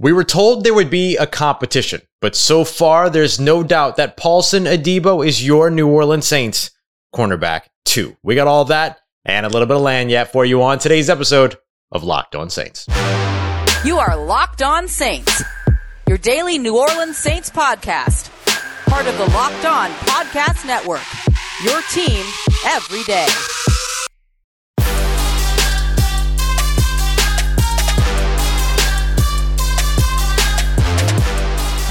We were told there would be a competition, but so far there's no doubt that Paulson Adebo is your New Orleans Saints cornerback too. We got all that and a little bit of lagniappe for you on today's episode of Locked On Saints. You are Locked On Saints, your daily New Orleans Saints podcast, part of the Locked On Podcast Network. Your team every day.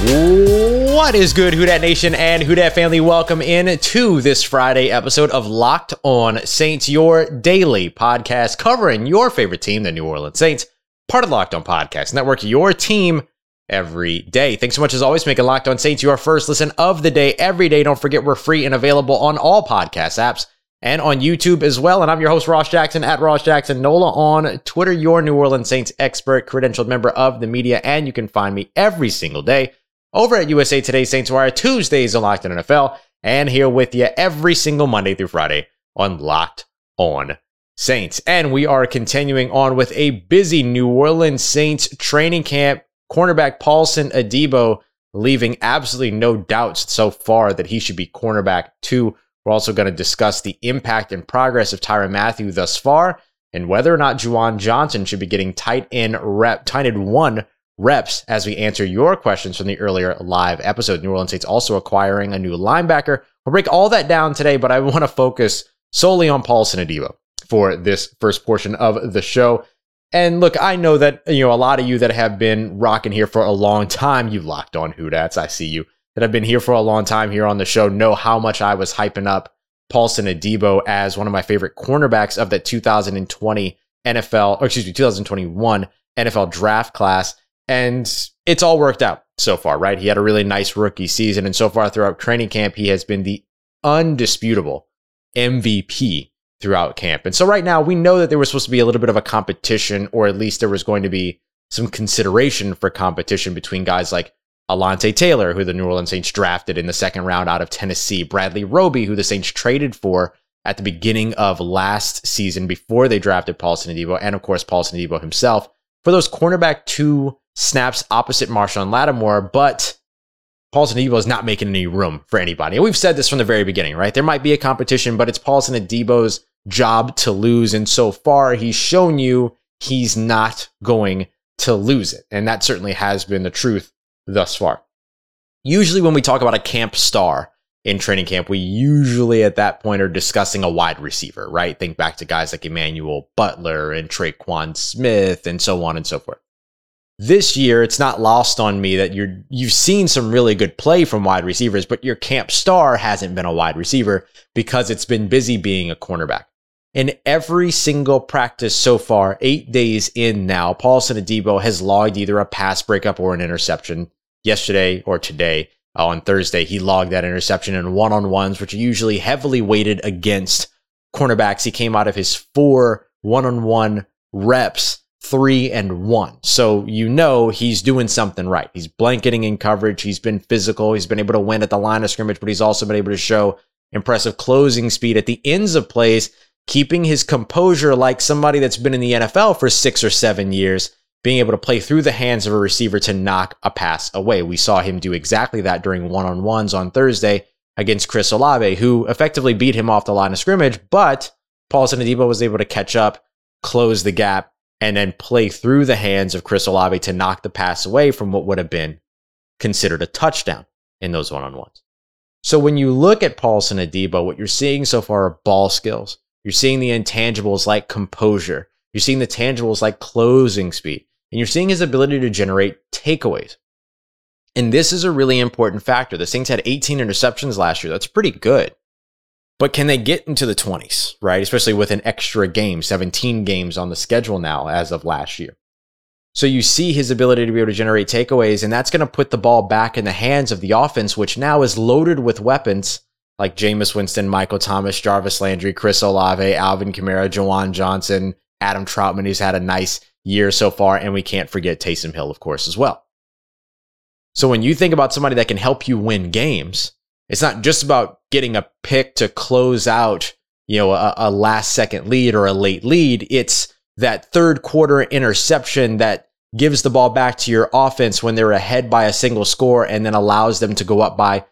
What is good, Who Nation and Who family? Welcome in to this Friday episode of Locked On Saints, your daily podcast covering your favorite team, the New Orleans Saints, part of Locked On Podcast Network, your team every day. Thanks so much as always, making Locked On Saints your first listen of the day every day. Don't forget we're free and available on all podcast apps and on YouTube as well. And I'm your host, Ross Jackson at Ross Jackson Nola on Twitter, your New Orleans Saints expert, credentialed member of the media. And you can find me every single day over at USA Today Saints Wire, Tuesdays on Locked on NFL, and here with you every single Monday through Friday on Locked on Saints. And we are continuing on with a busy New Orleans Saints training camp. Cornerback Paulson Adebo leaving absolutely no doubts so far that he should be cornerback two. We're also going to discuss the impact and progress of Tyrann Mathieu thus far and whether or not Juwan Johnson should be getting tight end rep, tight end one reps as we answer your questions from the earlier live episode. New Orleans Saints also acquiring a new linebacker. We'll break all that down today, but I want to focus solely on Paulson Adebo for this first portion of the show. And look, I know that you know a lot of you that have been rocking here for a long time. You locked on Who I see you that have been here for a long time here on the show know how much I was hyping up Paulson Adebo as one of my favorite cornerbacks of the 2020 NFL, or excuse me, 2021 NFL draft class. And it's all worked out so far, right? He had a really nice rookie season. And so far throughout training camp, he has been the undisputable MVP throughout camp. And so right now, we know that there was supposed to be a little bit of a competition, or at least there was going to be some consideration for competition between guys like Alontae Taylor, who the New Orleans Saints drafted in the second round out of Tennessee, Bradley Roby, who the Saints traded for at the beginning of last season before they drafted Paulson Adebo, and of course, Paulson Adebo himself for those cornerback two snaps opposite Marshon Lattimore, but Paulson Adebo is not making any room for anybody. And we've said this from the very beginning, right? There might be a competition, but it's Paulson Adebo's job to lose. And so far, he's shown you he's not going to lose it. And that certainly has been the truth thus far. Usually, when we talk about a camp star in training camp, we usually at that point are discussing a wide receiver, right? Think back to guys like Emmanuel Butler and Tre'Quan Smith and so on and so forth this year it's not lost on me that you're you've seen some really good play from wide receivers, but your camp star hasn't been a wide receiver because it's been busy being a cornerback. In every single practice so far, eight days in now, Paulson Adebo has logged either a pass breakup or an interception. Yesterday or today, uh, on Thursday, he logged that interception in one on ones, which are usually heavily weighted against cornerbacks. He came out of his four one on one reps three and one. So you know he's doing something right. He's blanketing in coverage. He's been physical. He's been able to win at the line of scrimmage, but he's also been able to show impressive closing speed at the ends of plays, keeping his composure like somebody that's been in the NFL for six or seven years, being able to play through the hands of a receiver to knock a pass away. We saw him do exactly that during one on ones on Thursday against Chris Olave, who effectively beat him off the line of scrimmage, but Paulson Adebo was able to catch up, close the gap, and then play through the hands of Chris Olave to knock the pass away from what would have been considered a touchdown in those one on ones. So when you look at Paulson Adebo, what you're seeing so far are ball skills. You're seeing the intangibles like composure. You're seeing the tangibles like closing speed. And you're seeing his ability to generate takeaways. And this is a really important factor. The Saints had 18 interceptions last year. That's pretty good. But can they get into the 20s, right? Especially with an extra game, 17 games on the schedule now as of last year. So you see his ability to be able to generate takeaways, and that's going to put the ball back in the hands of the offense, which now is loaded with weapons like Jameis Winston, Michael Thomas, Jarvis Landry, Chris Olave, Alvin Kamara, Juwan Johnson, Adam Trautman, who's had a nice year so far, and we can't forget Taysom Hill, of course, as well. So when you think about somebody that can help you win games, it's not just about getting a pick to close out, you know, a, a last second lead or a late lead. It's that third quarter interception that gives the ball back to your offense when they're ahead by a single score and then allows them to go up by,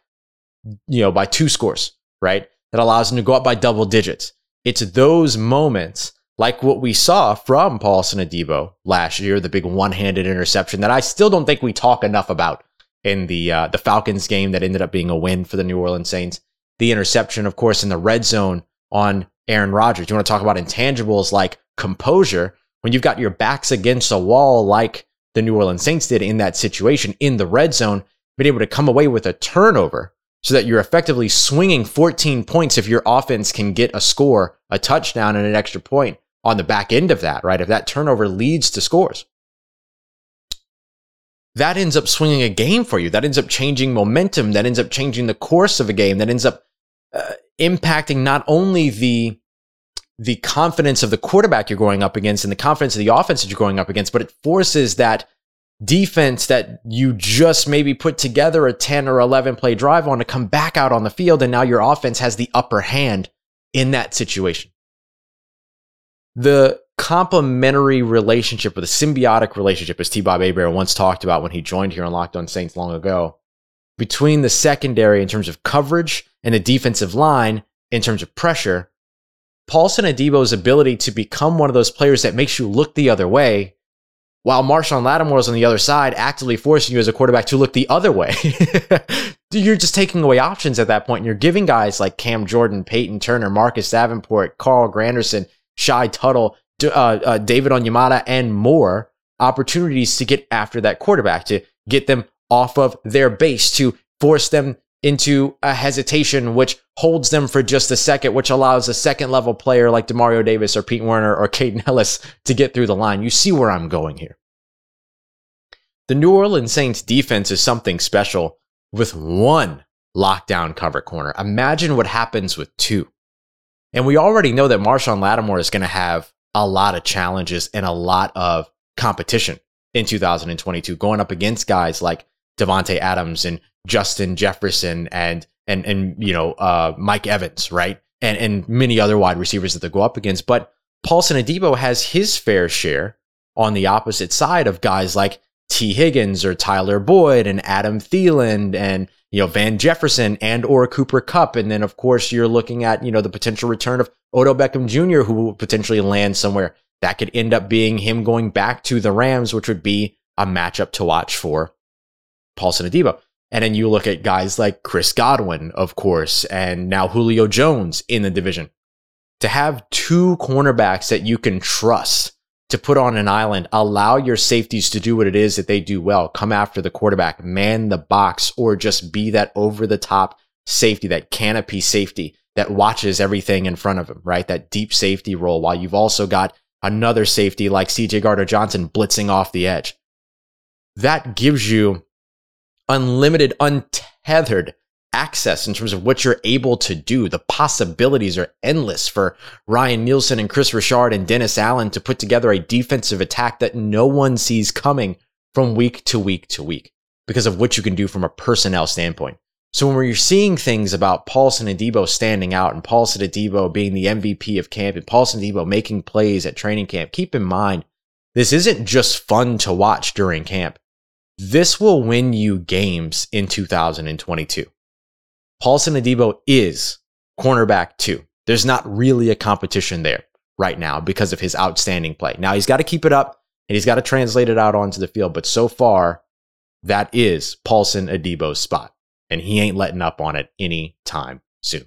you know, by two scores, right? That allows them to go up by double digits. It's those moments like what we saw from Paulson Adebo last year, the big one-handed interception that I still don't think we talk enough about in the uh, the Falcons game that ended up being a win for the New Orleans Saints. The interception, of course, in the red zone on Aaron Rodgers. You want to talk about intangibles like composure when you've got your backs against a wall like the New Orleans Saints did in that situation in the red zone, being able to come away with a turnover so that you're effectively swinging 14 points if your offense can get a score, a touchdown, and an extra point on the back end of that, right? If that turnover leads to scores, that ends up swinging a game for you. That ends up changing momentum. That ends up changing the course of a game. That ends up uh, impacting not only the the confidence of the quarterback you're going up against and the confidence of the offense that you're going up against, but it forces that defense that you just maybe put together a 10 or 11 play drive on to come back out on the field. And now your offense has the upper hand in that situation. The complementary relationship or the symbiotic relationship, as T. Bob Hebert once talked about when he joined here on Locked On Saints long ago, between the secondary in terms of coverage and the defensive line in terms of pressure Paulson Adebo's ability to become one of those players that makes you look the other way, while Marshon Lattimore is on the other side, actively forcing you as a quarterback to look the other way. you're just taking away options at that point, and you're giving guys like Cam Jordan, Peyton Turner, Marcus Davenport, Carl Granderson, Shy Tuttle, uh, uh, David Onyemata, and more opportunities to get after that quarterback, to get them off of their base, to force them into a hesitation, which holds them for just a second, which allows a second level player like Demario Davis or Pete Werner or Kaden Elliss to get through the line. You see where I'm going here. The New Orleans Saints defense is something special with one lockdown cover corner. Imagine what happens with two. And we already know that Marshon Lattimore is going to have a lot of challenges and a lot of competition in 2022, going up against guys like Davante Adams and Justin Jefferson and and and you know uh, Mike Evans, right? And and many other wide receivers that they go up against. But Paulson Adebo has his fair share on the opposite side of guys like Tee Higgins or Tyler Boyd and Adam Thielen and you know Van Jefferson and or Cooper Kupp, And then of course you're looking at you know the potential return of Odell Beckham Jr. who will potentially land somewhere. That could end up being him going back to the Rams, which would be a matchup to watch for Paulson Adebo. And then you look at guys like Chris Godwin, of course, and now Julio Jones in the division. To have two cornerbacks that you can trust to put on an island, allow your safeties to do what it is that they do well, come after the quarterback, man the box, or just be that over the top safety, that canopy safety that watches everything in front of him, right? That deep safety role while you've also got another safety like CJ Gardner Johnson blitzing off the edge. That gives you unlimited, untethered access in terms of what you're able to do. The possibilities are endless for Ryan Nielsen and Kris Richard and Dennis Allen to put together a defensive attack that no one sees coming from week to week to week because of what you can do from a personnel standpoint. So when we're seeing things about Paulson Adebo standing out and Paulson Adebo being the MVP of camp and Paulson Adebo making plays at training camp, keep in mind, this isn't just fun to watch during camp. This will win you games in 2022. Paulson Adebo is cornerback two. There's not really a competition there right now because of his outstanding play. Now he's got to keep it up and he's got to translate it out onto the field. But so far, that is Paulson Adebo's spot. And he ain't letting up on it anytime soon.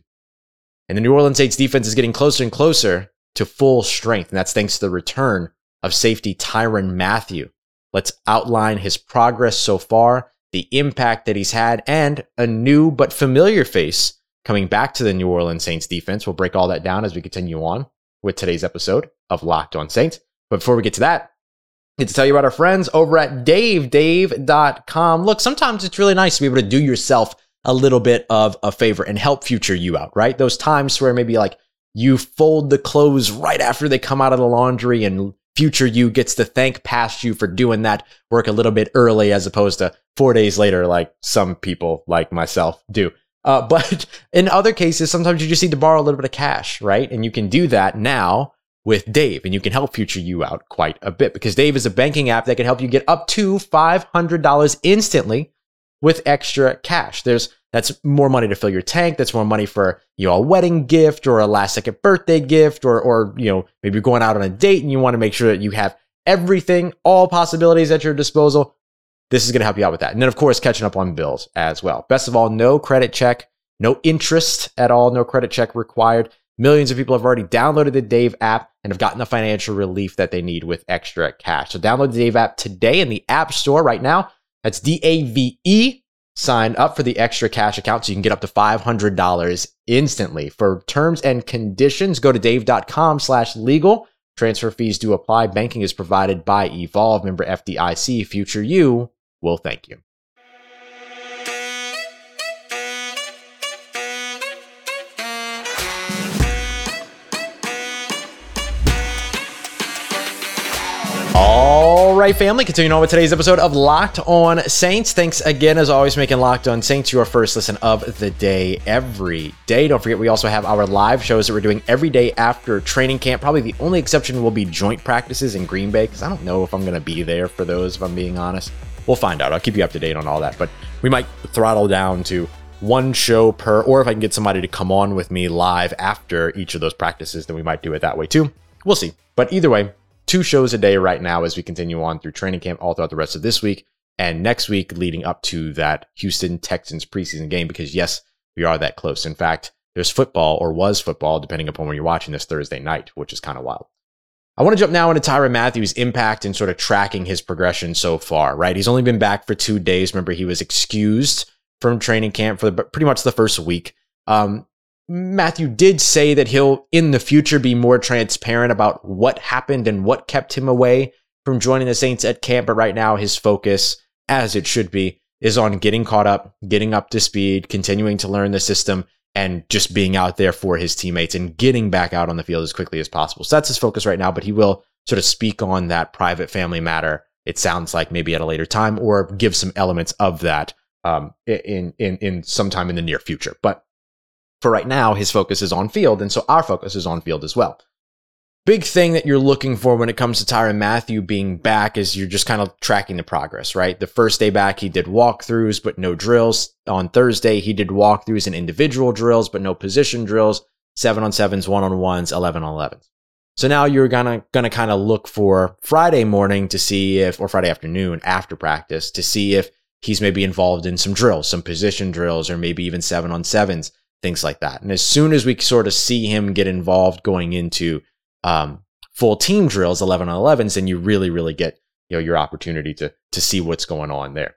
And the New Orleans Saints defense is getting closer and closer to full strength. And that's thanks to the return of safety Tyrann Mathieu. Let's outline his progress so far, the impact that he's had, and a new but familiar face coming back to the New Orleans Saints defense. We'll break all that down as we continue on with today's episode of Locked On Saints. But before we get to that, I get to tell you about our friends over at davedave.com. Look, sometimes it's really nice to be able to do yourself a little bit of a favor and help future you out, right? Those times where maybe like you fold the clothes right after they come out of the laundry and future you gets to thank past you for doing that work a little bit early as opposed to four days later, like some people like myself do. Uh, but in other cases, sometimes you just need to borrow a little bit of cash, right? And you can do that now with Dave, and you can help future you out quite a bit because Dave is a banking app that can help you get up to $500 instantly with extra cash. There's that's more money to fill your tank. That's more money for you know a wedding gift or a last second birthday gift or or you know maybe you're going out on a date and you want to make sure that you have everything, all possibilities at your disposal. This is going to help you out with that. And then of course catching up on bills as well. Best of all, no credit check, no interest at all, no credit check required. Millions of people have already downloaded the Dave app and have gotten the financial relief that they need with extra cash. So download the Dave app today in the App Store right now. That's D A V E sign up for the extra cash account so you can get up to $500 instantly. For terms and conditions, go to dave.com slash legal. Transfer fees do apply. Banking is provided by Evolve. Member FDIC. Future you will thank you. All right, family, continuing on with today's episode of Locked On Saints. Thanks again, as always, making Locked On Saints your first listen of the day every day. Don't forget, we also have our live shows that we're doing every day after training camp. Probably the only exception will be joint practices in Green Bay, because I don't know if I'm going to be there for those, if I'm being honest. We'll find out. I'll keep you up to date on all that. But we might throttle down to one show per, or if I can get somebody to come on with me live after each of those practices, then we might do it that way too. We'll see. But either way, two shows a day right now as we continue on through training camp all throughout the rest of this week and next week leading up to that Houston Texans preseason game because yes, we are that close. In fact, there's football or was football depending upon when you're watching this Thursday night, which is kind of wild. I want to jump now into Tyrann Mathieu's impact and sort of tracking his progression so far, right? He's only been back for two days. Remember, he was excused from training camp for the, pretty much the first week. Um, Mathieu did say that he'll in the future be more transparent about what happened and what kept him away from joining the Saints at camp. But right now, his focus, as it should be, is on getting caught up, getting up to speed, continuing to learn the system, and just being out there for his teammates and getting back out on the field as quickly as possible. So that's his focus right now. But he will sort of speak on that private family matter. It sounds like maybe at a later time, or give some elements of that um, in in in sometime in the near future. But for right now, his focus is on field, and so our focus is on field as well. Big thing that you're looking for when it comes to Tyrann Mathieu being back is you're just kind of tracking the progress, right? The first day back, he did walkthroughs, but no drills. On Thursday, he did walkthroughs and individual drills, but no position drills, seven on sevens, one on ones, 11 on 11s. So now you're gonna gonna kind of look for Friday morning to see if, or Friday afternoon after practice to see if he's maybe involved in some drills, some position drills, or maybe even seven on sevens things like that. And as soon as we sort of see him get involved going into um, full team drills, 11 on 11s, then you really, really get you know your opportunity to to see what's going on there.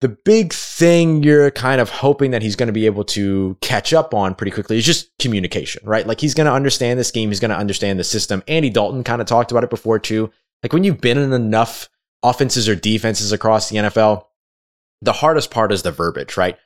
The big thing you're kind of hoping that he's going to be able to catch up on pretty quickly is just communication, right? Like he's going to understand the scheme, he's going to understand the system. Andy Dalton kind of talked about it before too. Like when you've been in enough offenses or defenses across the NFL, the hardest part is the verbiage, right?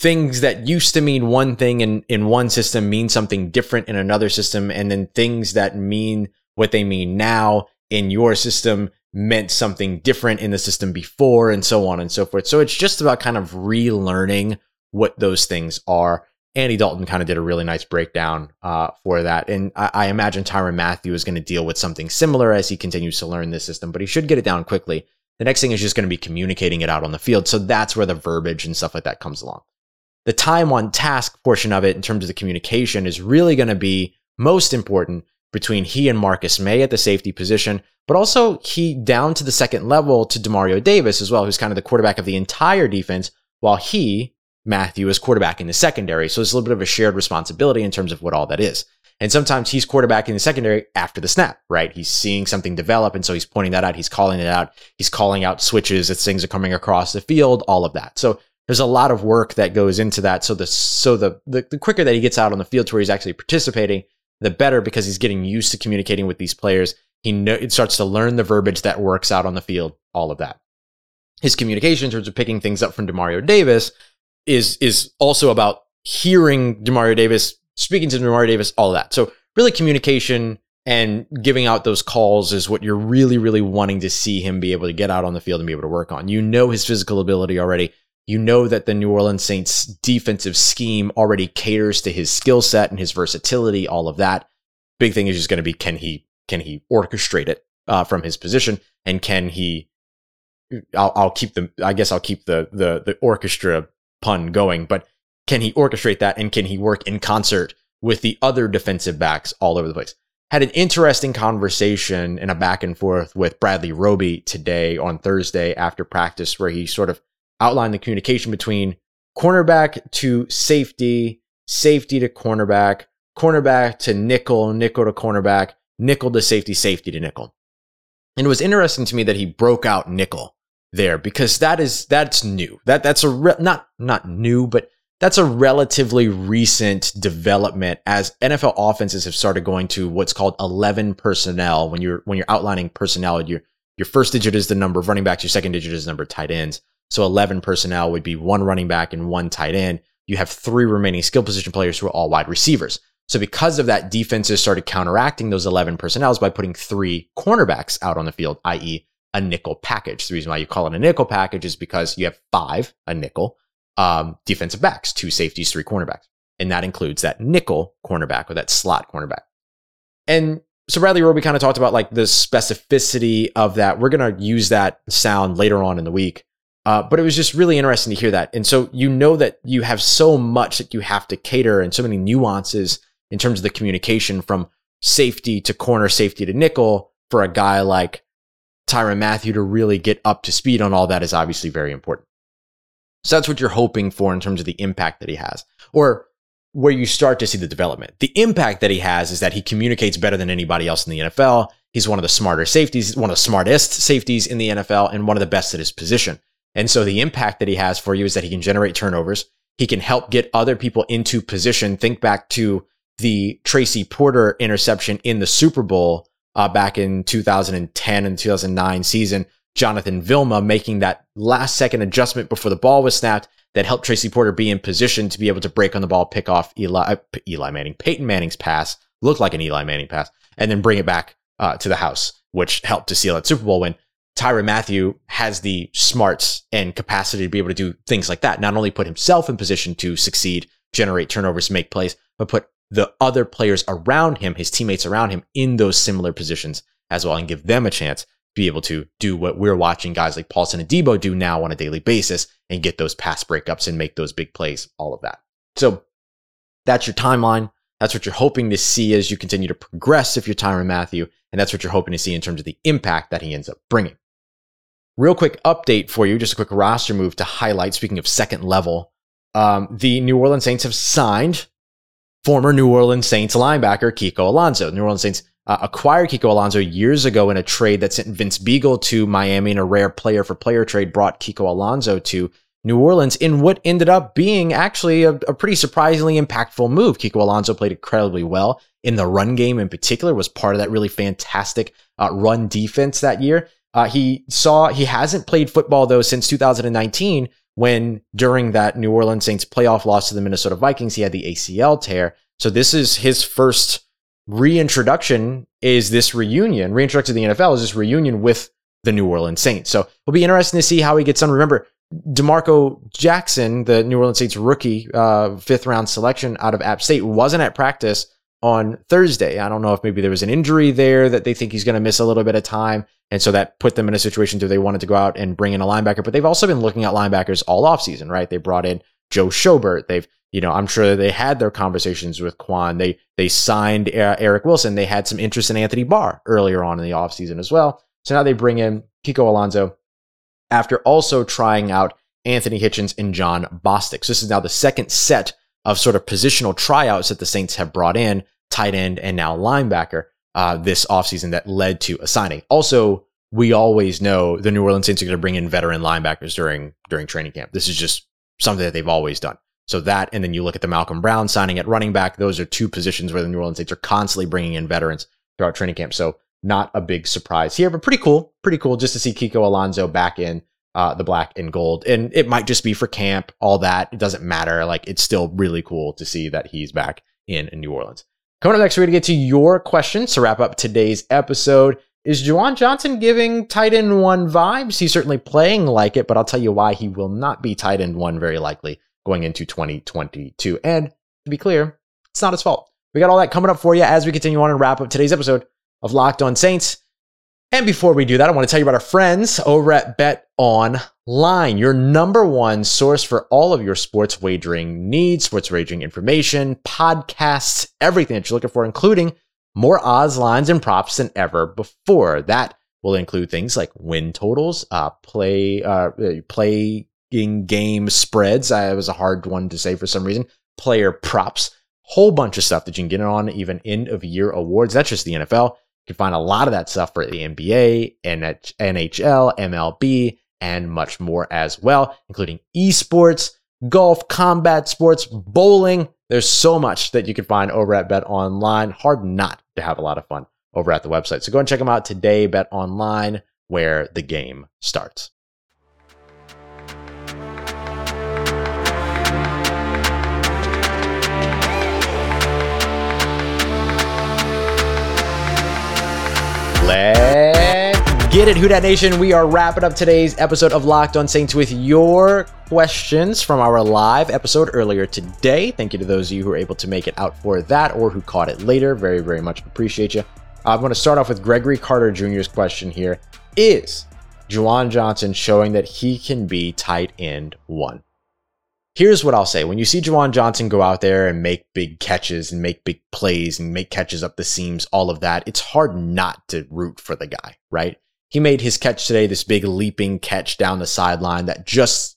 Things that used to mean one thing in, in one system mean something different in another system. And then things that mean what they mean now in your system meant something different in the system before and so on and so forth. So it's just about kind of relearning what those things are. Andy Dalton kind of did a really nice breakdown uh, for that. And I, I imagine Tyrann Mathieu is going to deal with something similar as he continues to learn this system, but he should get it down quickly. The next thing is just going to be communicating it out on the field. So that's where the verbiage and stuff like that comes along the time on task portion of it in terms of the communication is really going to be most important between he and Marcus May at the safety position, but also he down to the second level to Demario Davis as well, who's kind of the quarterback of the entire defense, while he, Mathieu, is quarterback in the secondary. So it's a little bit of a shared responsibility in terms of what all that is. And sometimes he's quarterback in the secondary after the snap, right? He's seeing something develop. And so he's pointing that out. He's calling it out. He's calling out switches as things are coming across the field, all of that. So there's a lot of work that goes into that. So the so the, the the quicker that he gets out on the field to where he's actually participating, the better because he's getting used to communicating with these players. He know, it starts to learn the verbiage that works out on the field. All of that. His communication in terms of picking things up from Demario Davis is is also about hearing Demario Davis speaking to Demario Davis. All of that. So really, communication and giving out those calls is what you're really really wanting to see him be able to get out on the field and be able to work on. You know his physical ability already you know that the New Orleans Saints defensive scheme already caters to his skill set and his versatility, all of that. big thing is just going to be can he can he orchestrate it uh, from his position and can he I'll, I'll keep the I guess I'll keep the the the orchestra pun going, but can he orchestrate that and can he work in concert with the other defensive backs all over the place? Had an interesting conversation and a back and forth with Bradley Roby today on Thursday after practice, where he sort of outlined the communication between cornerback to safety, safety to cornerback, cornerback to nickel, nickel to cornerback, nickel to safety, safety to nickel. And it was interesting to me that he broke out nickel there because that is that's new. That that's a re- not not new, but that's a relatively recent development as NFL offenses have started going to what's called 11 personnel. When you're when you're outlining personnel, your your first digit is the number of running backs, your second digit is the number of tight ends. So 11 personnel would be one running back and one tight end. You have three remaining skill position players who are all wide receivers. So because of that, defenses started counteracting those 11 personnels by putting three cornerbacks out on the field, i.e a nickel package. The reason why you call it a nickel package is because you have five, a nickel, um, defensive backs, two safeties, three cornerbacks. And that includes that nickel cornerback or that slot cornerback. And so Bradley Roby kind of talked about like the specificity of that. We're going to use that sound later on in the week. Uh, but it was just really interesting to hear that. And so you know that you have so much that you have to cater and so many nuances in terms of the communication from safety to corner, safety to nickel for a guy like Tyrann Mathieu to really get up to speed on all that is obviously very important. So that's what you're hoping for in terms of the impact that he has, or where you start to see the development. The impact that he has is that he communicates better than anybody else in the NFL. He's one of the smarter safeties, one of the smartest safeties in the NFL, and one of the best at his position. And so the impact that he has for you is that he can generate turnovers. He can help get other people into position. Think back to the Tracy Porter interception in the Super Bowl uh, back in 2010 and 2009 season. Jonathan Vilma making that last second adjustment before the ball was snapped that helped Tracy Porter be in position to be able to break on the ball, pick off Eli, uh, Eli Manning, Peyton Manning's pass, looked like an Eli Manning pass, and then bring it back uh, to the house, which helped to seal that Super Bowl win. Tyrann Mathieu has the smarts and capacity to be able to do things like that. Not only put himself in position to succeed, generate turnovers, make plays, but put the other players around him, his teammates around him, in those similar positions as well, and give them a chance to be able to do what we're watching guys like Paulson Adebo do now on a daily basis and get those pass breakups and make those big plays, all of that. So that's your timeline. That's what you're hoping to see as you continue to progress if you're Tyrann Mathieu. And that's what you're hoping to see in terms of the impact that he ends up bringing. Real quick update for you, just a quick roster move to highlight. Speaking of second level, um, the New Orleans Saints have signed former New Orleans Saints linebacker Kiko Alonso. New Orleans Saints uh, acquired Kiko Alonso years ago in a trade that sent Vince Biegel to Miami in a rare player for player trade, brought Kiko Alonso to New Orleans in what ended up being actually a, a pretty surprisingly impactful move. Kiko Alonso played incredibly well in the run game in particular, was part of that really fantastic uh, run defense that year. Uh, he saw he hasn't played football though since 2019 when during that New Orleans Saints playoff loss to the Minnesota Vikings, he had the ACL tear. So this is his first reintroduction is this reunion, reintroduction to the NFL is this reunion with the New Orleans Saints. So it'll be interesting to see how he gets on. Remember, D'Marco Jackson, the New Orleans Saints rookie, uh, fifth round selection out of App State, wasn't at practice on Thursday. I don't know if maybe there was an injury there that they think he's going to miss a little bit of time. And so that put them in a situation where they wanted to go out and bring in a linebacker, but they've also been looking at linebackers all offseason, right? They brought in Joe Schobert. They've, you know, I'm sure they had their conversations with Kwon. They, they signed uh, Eric Wilson. They had some interest in Anthony Barr earlier on in the offseason as well. So now they bring in Kiko Alonso after also trying out Anthony Hitchens and Jon Bostic. So this is now the second set of sort of positional tryouts that the Saints have brought in, tight end and now linebacker uh, this offseason that led to a signing. Also, we always know the New Orleans Saints are going to bring in veteran linebackers during during training camp. This is just something that they've always done. So that, and then you look at the Malcolm Brown signing at running back. Those are two positions where the New Orleans Saints are constantly bringing in veterans throughout training camp. So not a big surprise here, but pretty cool. Pretty cool just to see Kiko Alonso back in uh, the black and gold. And it might just be for camp, all that. It doesn't matter. Like it's still really cool to see that he's back in New Orleans. Coming up next, we're going to get to your questions to wrap up today's episode. Is Juwan Johnson giving tight end one vibes? He's certainly playing like it, but I'll tell you why he will not be tight end one very likely going into 2022. And to be clear, it's not his fault. We got all that coming up for you as we continue on and wrap up today's episode of Locked On Saints. And before we do that, I want to tell you about our friends over at Bet Online, your number one source for all of your sports wagering needs, sports wagering information, podcasts, everything that you're looking for, including more odds, lines, and props than ever before. That will include things like win totals, uh, play, uh, playing game spreads. I was a hard one to say for some reason. Player props, whole bunch of stuff that you can get on, even end of year awards. That's just the NFL. You can find a lot of that stuff for the NBA, NHL, MLB, and much more as well, including esports, golf, combat sports, bowling. There's so much that you can find over at Bet Online. Hard not to have a lot of fun over at the website. So go and check them out today, Bet Online, where the game starts. Let's get it, Who Dat Nation. We are wrapping up today's episode of Locked On Saints with your questions from our live episode earlier today. Thank you to those of you who were able to make it out for that or who caught it later. Very, very much appreciate you. Uh, I'm going to start off with Gregory Carter Jr.'s question here. Is Juwan Johnson showing that he can be tight end one? Here's what I'll say. When you see Juwan Johnson go out there and make big catches and make big plays and make catches up the seams, all of that, it's hard not to root for the guy, right? He made his catch today, this big leaping catch down the sideline that just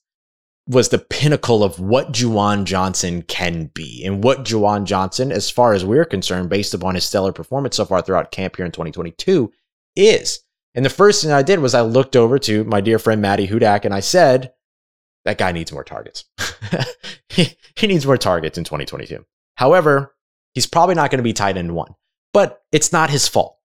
was the pinnacle of what Juwan Johnson can be and what Juwan Johnson, as far as we're concerned, based upon his stellar performance so far throughout camp here in 2022, is. And the first thing I did was I looked over to my dear friend Maddie Hudak and I said, that guy needs more targets. he, he needs more targets in 2022. However, he's probably not going to be tight end one, but it's not his fault.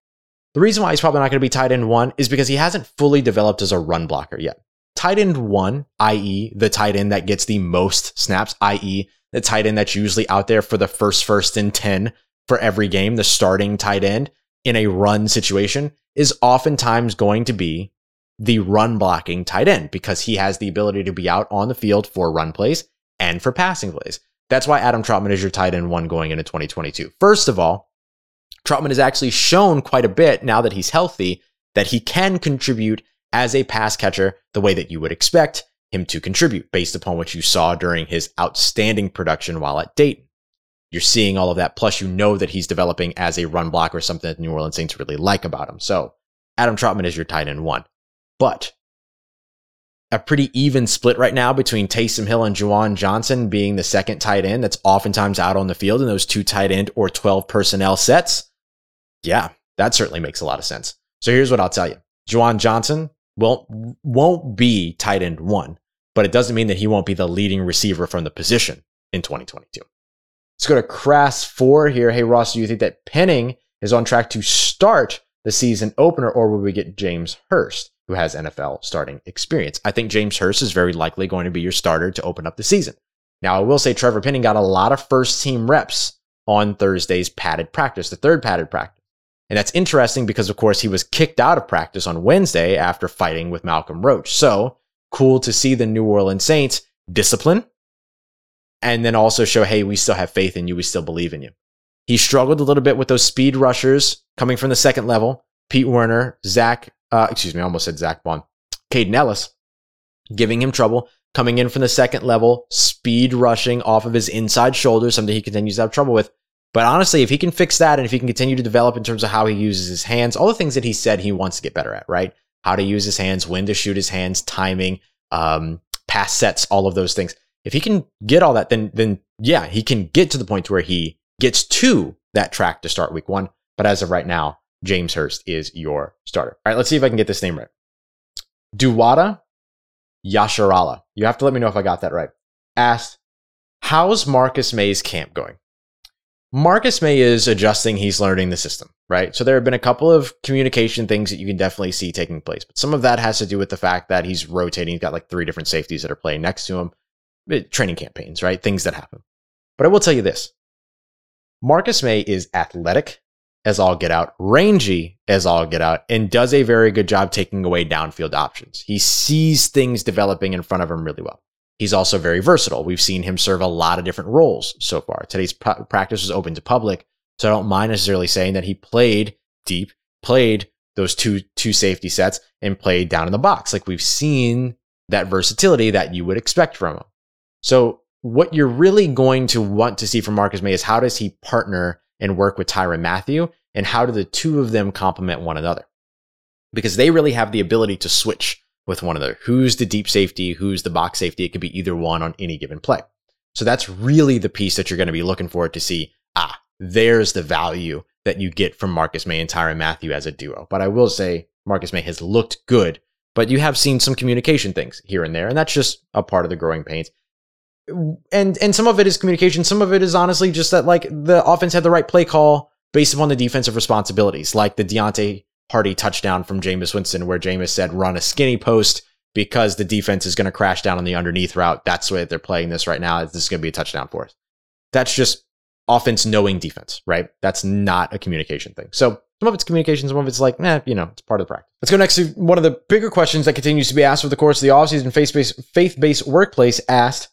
The reason why he's probably not going to be tight end one is because he hasn't fully developed as a run blocker yet. Tight end one, i.e., the tight end that gets the most snaps, i.e., the tight end that's usually out there for the first, first and 10 for every game, the starting tight end in a run situation, is oftentimes going to be the run blocking tight end because he has the ability to be out on the field for run plays and for passing plays. That's why Adam Trautman is your tight end one going into 2022. First of all, Trautman has actually shown quite a bit now that he's healthy that he can contribute as a pass catcher the way that you would expect him to contribute based upon what you saw during his outstanding production while at Dayton. You're seeing all of that. Plus, you know that he's developing as a run blocker, something that the New Orleans Saints really like about him. So, Adam Trautman is your tight end one. But a pretty even split right now between Taysom Hill and Juwan Johnson being the second tight end that's oftentimes out on the field in those two tight end or 12 personnel sets. Yeah, that certainly makes a lot of sense. So here's what I'll tell you. Juwan Johnson won't, won't be tight end one, but it doesn't mean that he won't be the leading receiver from the position in 2022. Let's go to Crass 4 here. Hey, Ross, do you think that Penning is on track to start the season opener, or will we get James Hurst? Who has NFL starting experience. I think James Hurst is very likely going to be your starter to open up the season. Now, I will say Trevor Penning got a lot of first team reps on Thursday's padded practice, the third padded practice. And that's interesting because, of course, he was kicked out of practice on Wednesday after fighting with Malcolm Roach. So cool to see the New Orleans Saints discipline and then also show, hey, we still have faith in you. We still believe in you. He struggled a little bit with those speed rushers coming from the second level. Pete Werner, Zach uh, excuse me, I almost said Zack Baun, Kaden Elliss, giving him trouble, coming in from the second level, speed rushing off of his inside shoulder, something he continues to have trouble with. But honestly, if he can fix that and if he can continue to develop in terms of how he uses his hands, all the things that he said he wants to get better at, right? How to use his hands, when to shoot his hands, timing, um, pass sets, all of those things. If he can get all that, then then yeah, he can get to the point where he gets to that track to start week one. But as of right now, James Hurst is your starter. All right, let's see if I can get this name right. Duwada Yasharala. You have to let me know if I got that right. Asked, how's Marcus May's camp going? Marcus May is adjusting. He's learning the system, right? So there have been a couple of communication things that you can definitely see taking place. But some of that has to do with the fact that he's rotating. He's got like three different safeties that are playing next to him. Training campaigns, right? Things that happen. But I will tell you this Marcus May is athletic as all get out, rangy as all get out, and does a very good job taking away downfield options. He sees things developing in front of him really well. He's also very versatile. We've seen him serve a lot of different roles so far. Today's practice was open to public, So I don't mind necessarily saying that he played deep, played those two two safety sets, and played down in the box. Like we've seen that versatility that you would expect from him. So what you're really going to want to see from Marcus May is how does he partner and work with Tyrann Mathieu? and how do the two of them complement one another? Because they really have the ability to switch with one another. Who's the deep safety? Who's the box safety? It could be either one on any given play. So that's really the piece that you're going to be looking for to see, ah, there's the value that you get from Marcus May and Tyrann Mathieu as a duo. But I will say Marcus May has looked good, but you have seen some communication things here and there, and that's just a part of the growing pains. And and some of it is communication, some of it is honestly just that like the offense had the right play call based upon the defensive responsibilities, like the Deonte Harty touchdown from Jameis Winston, where Jameis said run a skinny post because the defense is going to crash down on the underneath route. That's the way they're playing this right now. This is going to be a touchdown for us. That's just offense knowing defense, right? That's not a communication thing. So some of it's communication, some of it's like, nah, you know, it's part of the practice. Let's go next to one of the bigger questions that continues to be asked over the course of the offseason. Faith-based, faith-based workplace asked,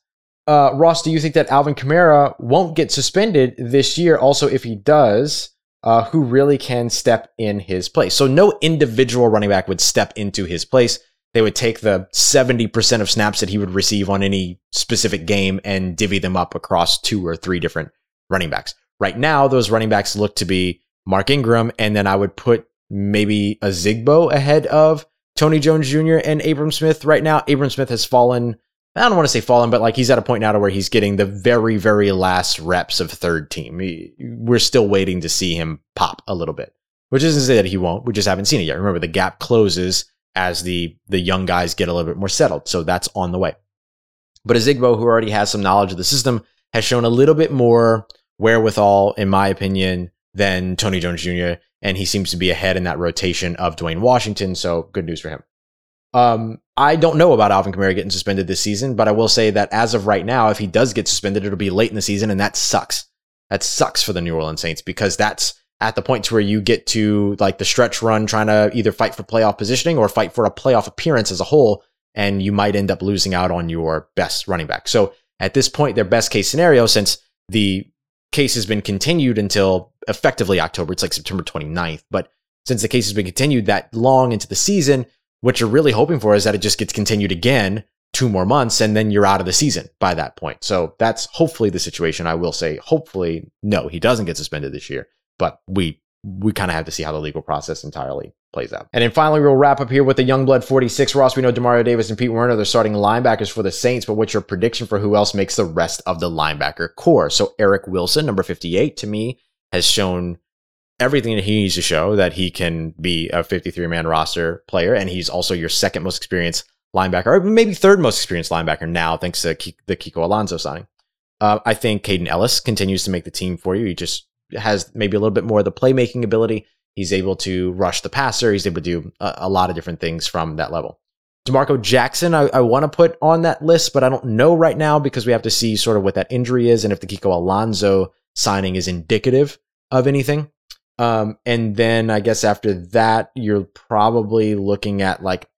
uh, Ross, do you think that Alvin Kamara won't get suspended this year? Also, if he does, uh, who really can step in his place? So no individual running back would step into his place. They would take the 70% of snaps that he would receive on any specific game and divvy them up across two or three different running backs. Right now, those running backs look to be Mark Ingram, and then I would put maybe a Zigbo ahead of Tony Jones Jr. and Abram Smith. Right now, Abram Smith has fallen. I don't want to say fallen, but like he's at a point now to where he's getting the very, very last reps of third team. We're still waiting to see him pop a little bit, which isn't to say that he won't. We just haven't seen it yet. Remember, the gap closes as the the young guys get a little bit more settled, so that's on the way. But Ozigbo, who already has some knowledge of the system, has shown a little bit more wherewithal, in my opinion, than Tony Jones Jr. And he seems to be ahead in that rotation of Dwayne Washington. So good news for him. Um, I don't know about Alvin Kamara getting suspended this season, but I will say that as of right now, if he does get suspended, it'll be late in the season, and that sucks. That sucks for the New Orleans Saints because that's at the point where you get to like the stretch run, trying to either fight for playoff positioning or fight for a playoff appearance as a whole, and you might end up losing out on your best running back. So at this point, their best case scenario, since the case has been continued until effectively October. It's like September 29th. But since the case has been continued that long into the season, what you're really hoping for is that it just gets continued again two more months and then you're out of the season by that point. So that's hopefully the situation. I will say, hopefully, no, he doesn't get suspended this year, but we we kind of have to see how the legal process entirely plays out. And then finally, we'll wrap up here with the Youngblood 46. Ross, we know Demario Davis and Pete Werner, they're starting linebackers for the Saints, but what's your prediction for who else makes the rest of the linebacker corps? So Eric Wilson, number 58, to me, has shown everything that he needs to show that he can be a 53 man roster player. And he's also your second most experienced linebacker, or maybe third most experienced linebacker now, thanks to the Kiko Alonso signing. Uh, I think Kaden Elliss continues to make the team for you. He just has maybe a little bit more of the playmaking ability. He's able to rush the passer. He's able to do a, a lot of different things from that level. D'Marco Jackson, I, I want to put on that list, but I don't know right now because we have to see sort of what that injury is and if the Kiko Alonso signing is indicative of anything. Um, and then I guess after that, you're probably looking at like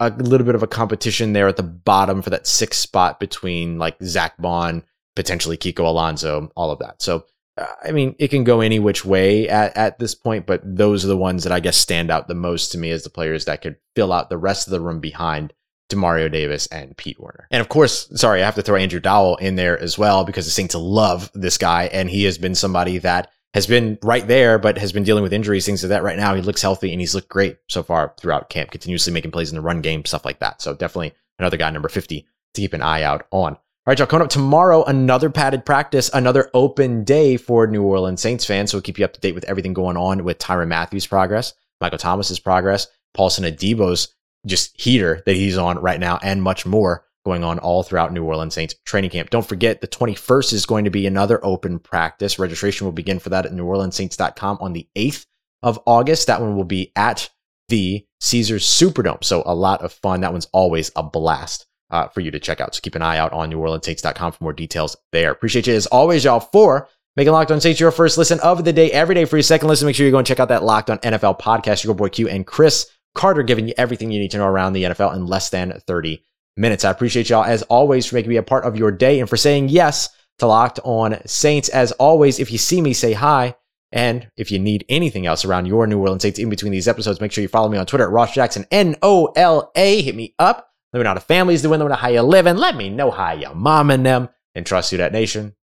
a little bit of a competition there at the bottom for that sixth spot between like Zack Baun, potentially Kiko Alonso, all of that. So I mean, it can go any which way at, at this point, but those are the ones that I guess stand out the most to me as the players that could fill out the rest of the room behind Demario Davis and Pete Werner. And of course, sorry, I have to throw Andrew Dowell in there as well because the Saints love this guy, and he has been somebody that has been right there, but has been dealing with injuries, things like that. Right now, he looks healthy and he's looked great so far throughout camp, continuously making plays in the run game, stuff like that. So definitely another guy, number 50, to keep an eye out on. All right, y'all, coming up tomorrow, another padded practice, another open day for New Orleans Saints fans. So we'll keep you up to date with everything going on with Tyrann Mathieu's progress, Michael Thomas's progress, Paulson Adebo's just heater that he's on right now, and much more going on all throughout New Orleans Saints training camp. Don't forget, the 21st is going to be another open practice. Registration will begin for that at neworleanssaints.com on the 8th of August. That one will be at the Caesars Superdome. So a lot of fun. That one's always a blast uh, for you to check out. So keep an eye out on NewOrleansSaints.com for more details there. Appreciate you as always, y'all, for making Locked On Saints your first listen of the day every day for your second listen. Make sure you go and check out that Locked On NFL podcast. Your boy Q and Chris Carter giving you everything you need to know around the NFL in less than 30 minutes. I appreciate y'all as always for making me a part of your day and for saying yes to Locked On Saints. As always, if you see me, say hi. And if you need anything else around your New Orleans Saints in between these episodes, make sure you follow me on Twitter at Ross Jackson, N O L A. Hit me up. Let me know how the family's doing. Let me know how you living. Let me know how your mom and them. And trust you, that nation.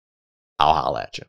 I'll holla at you.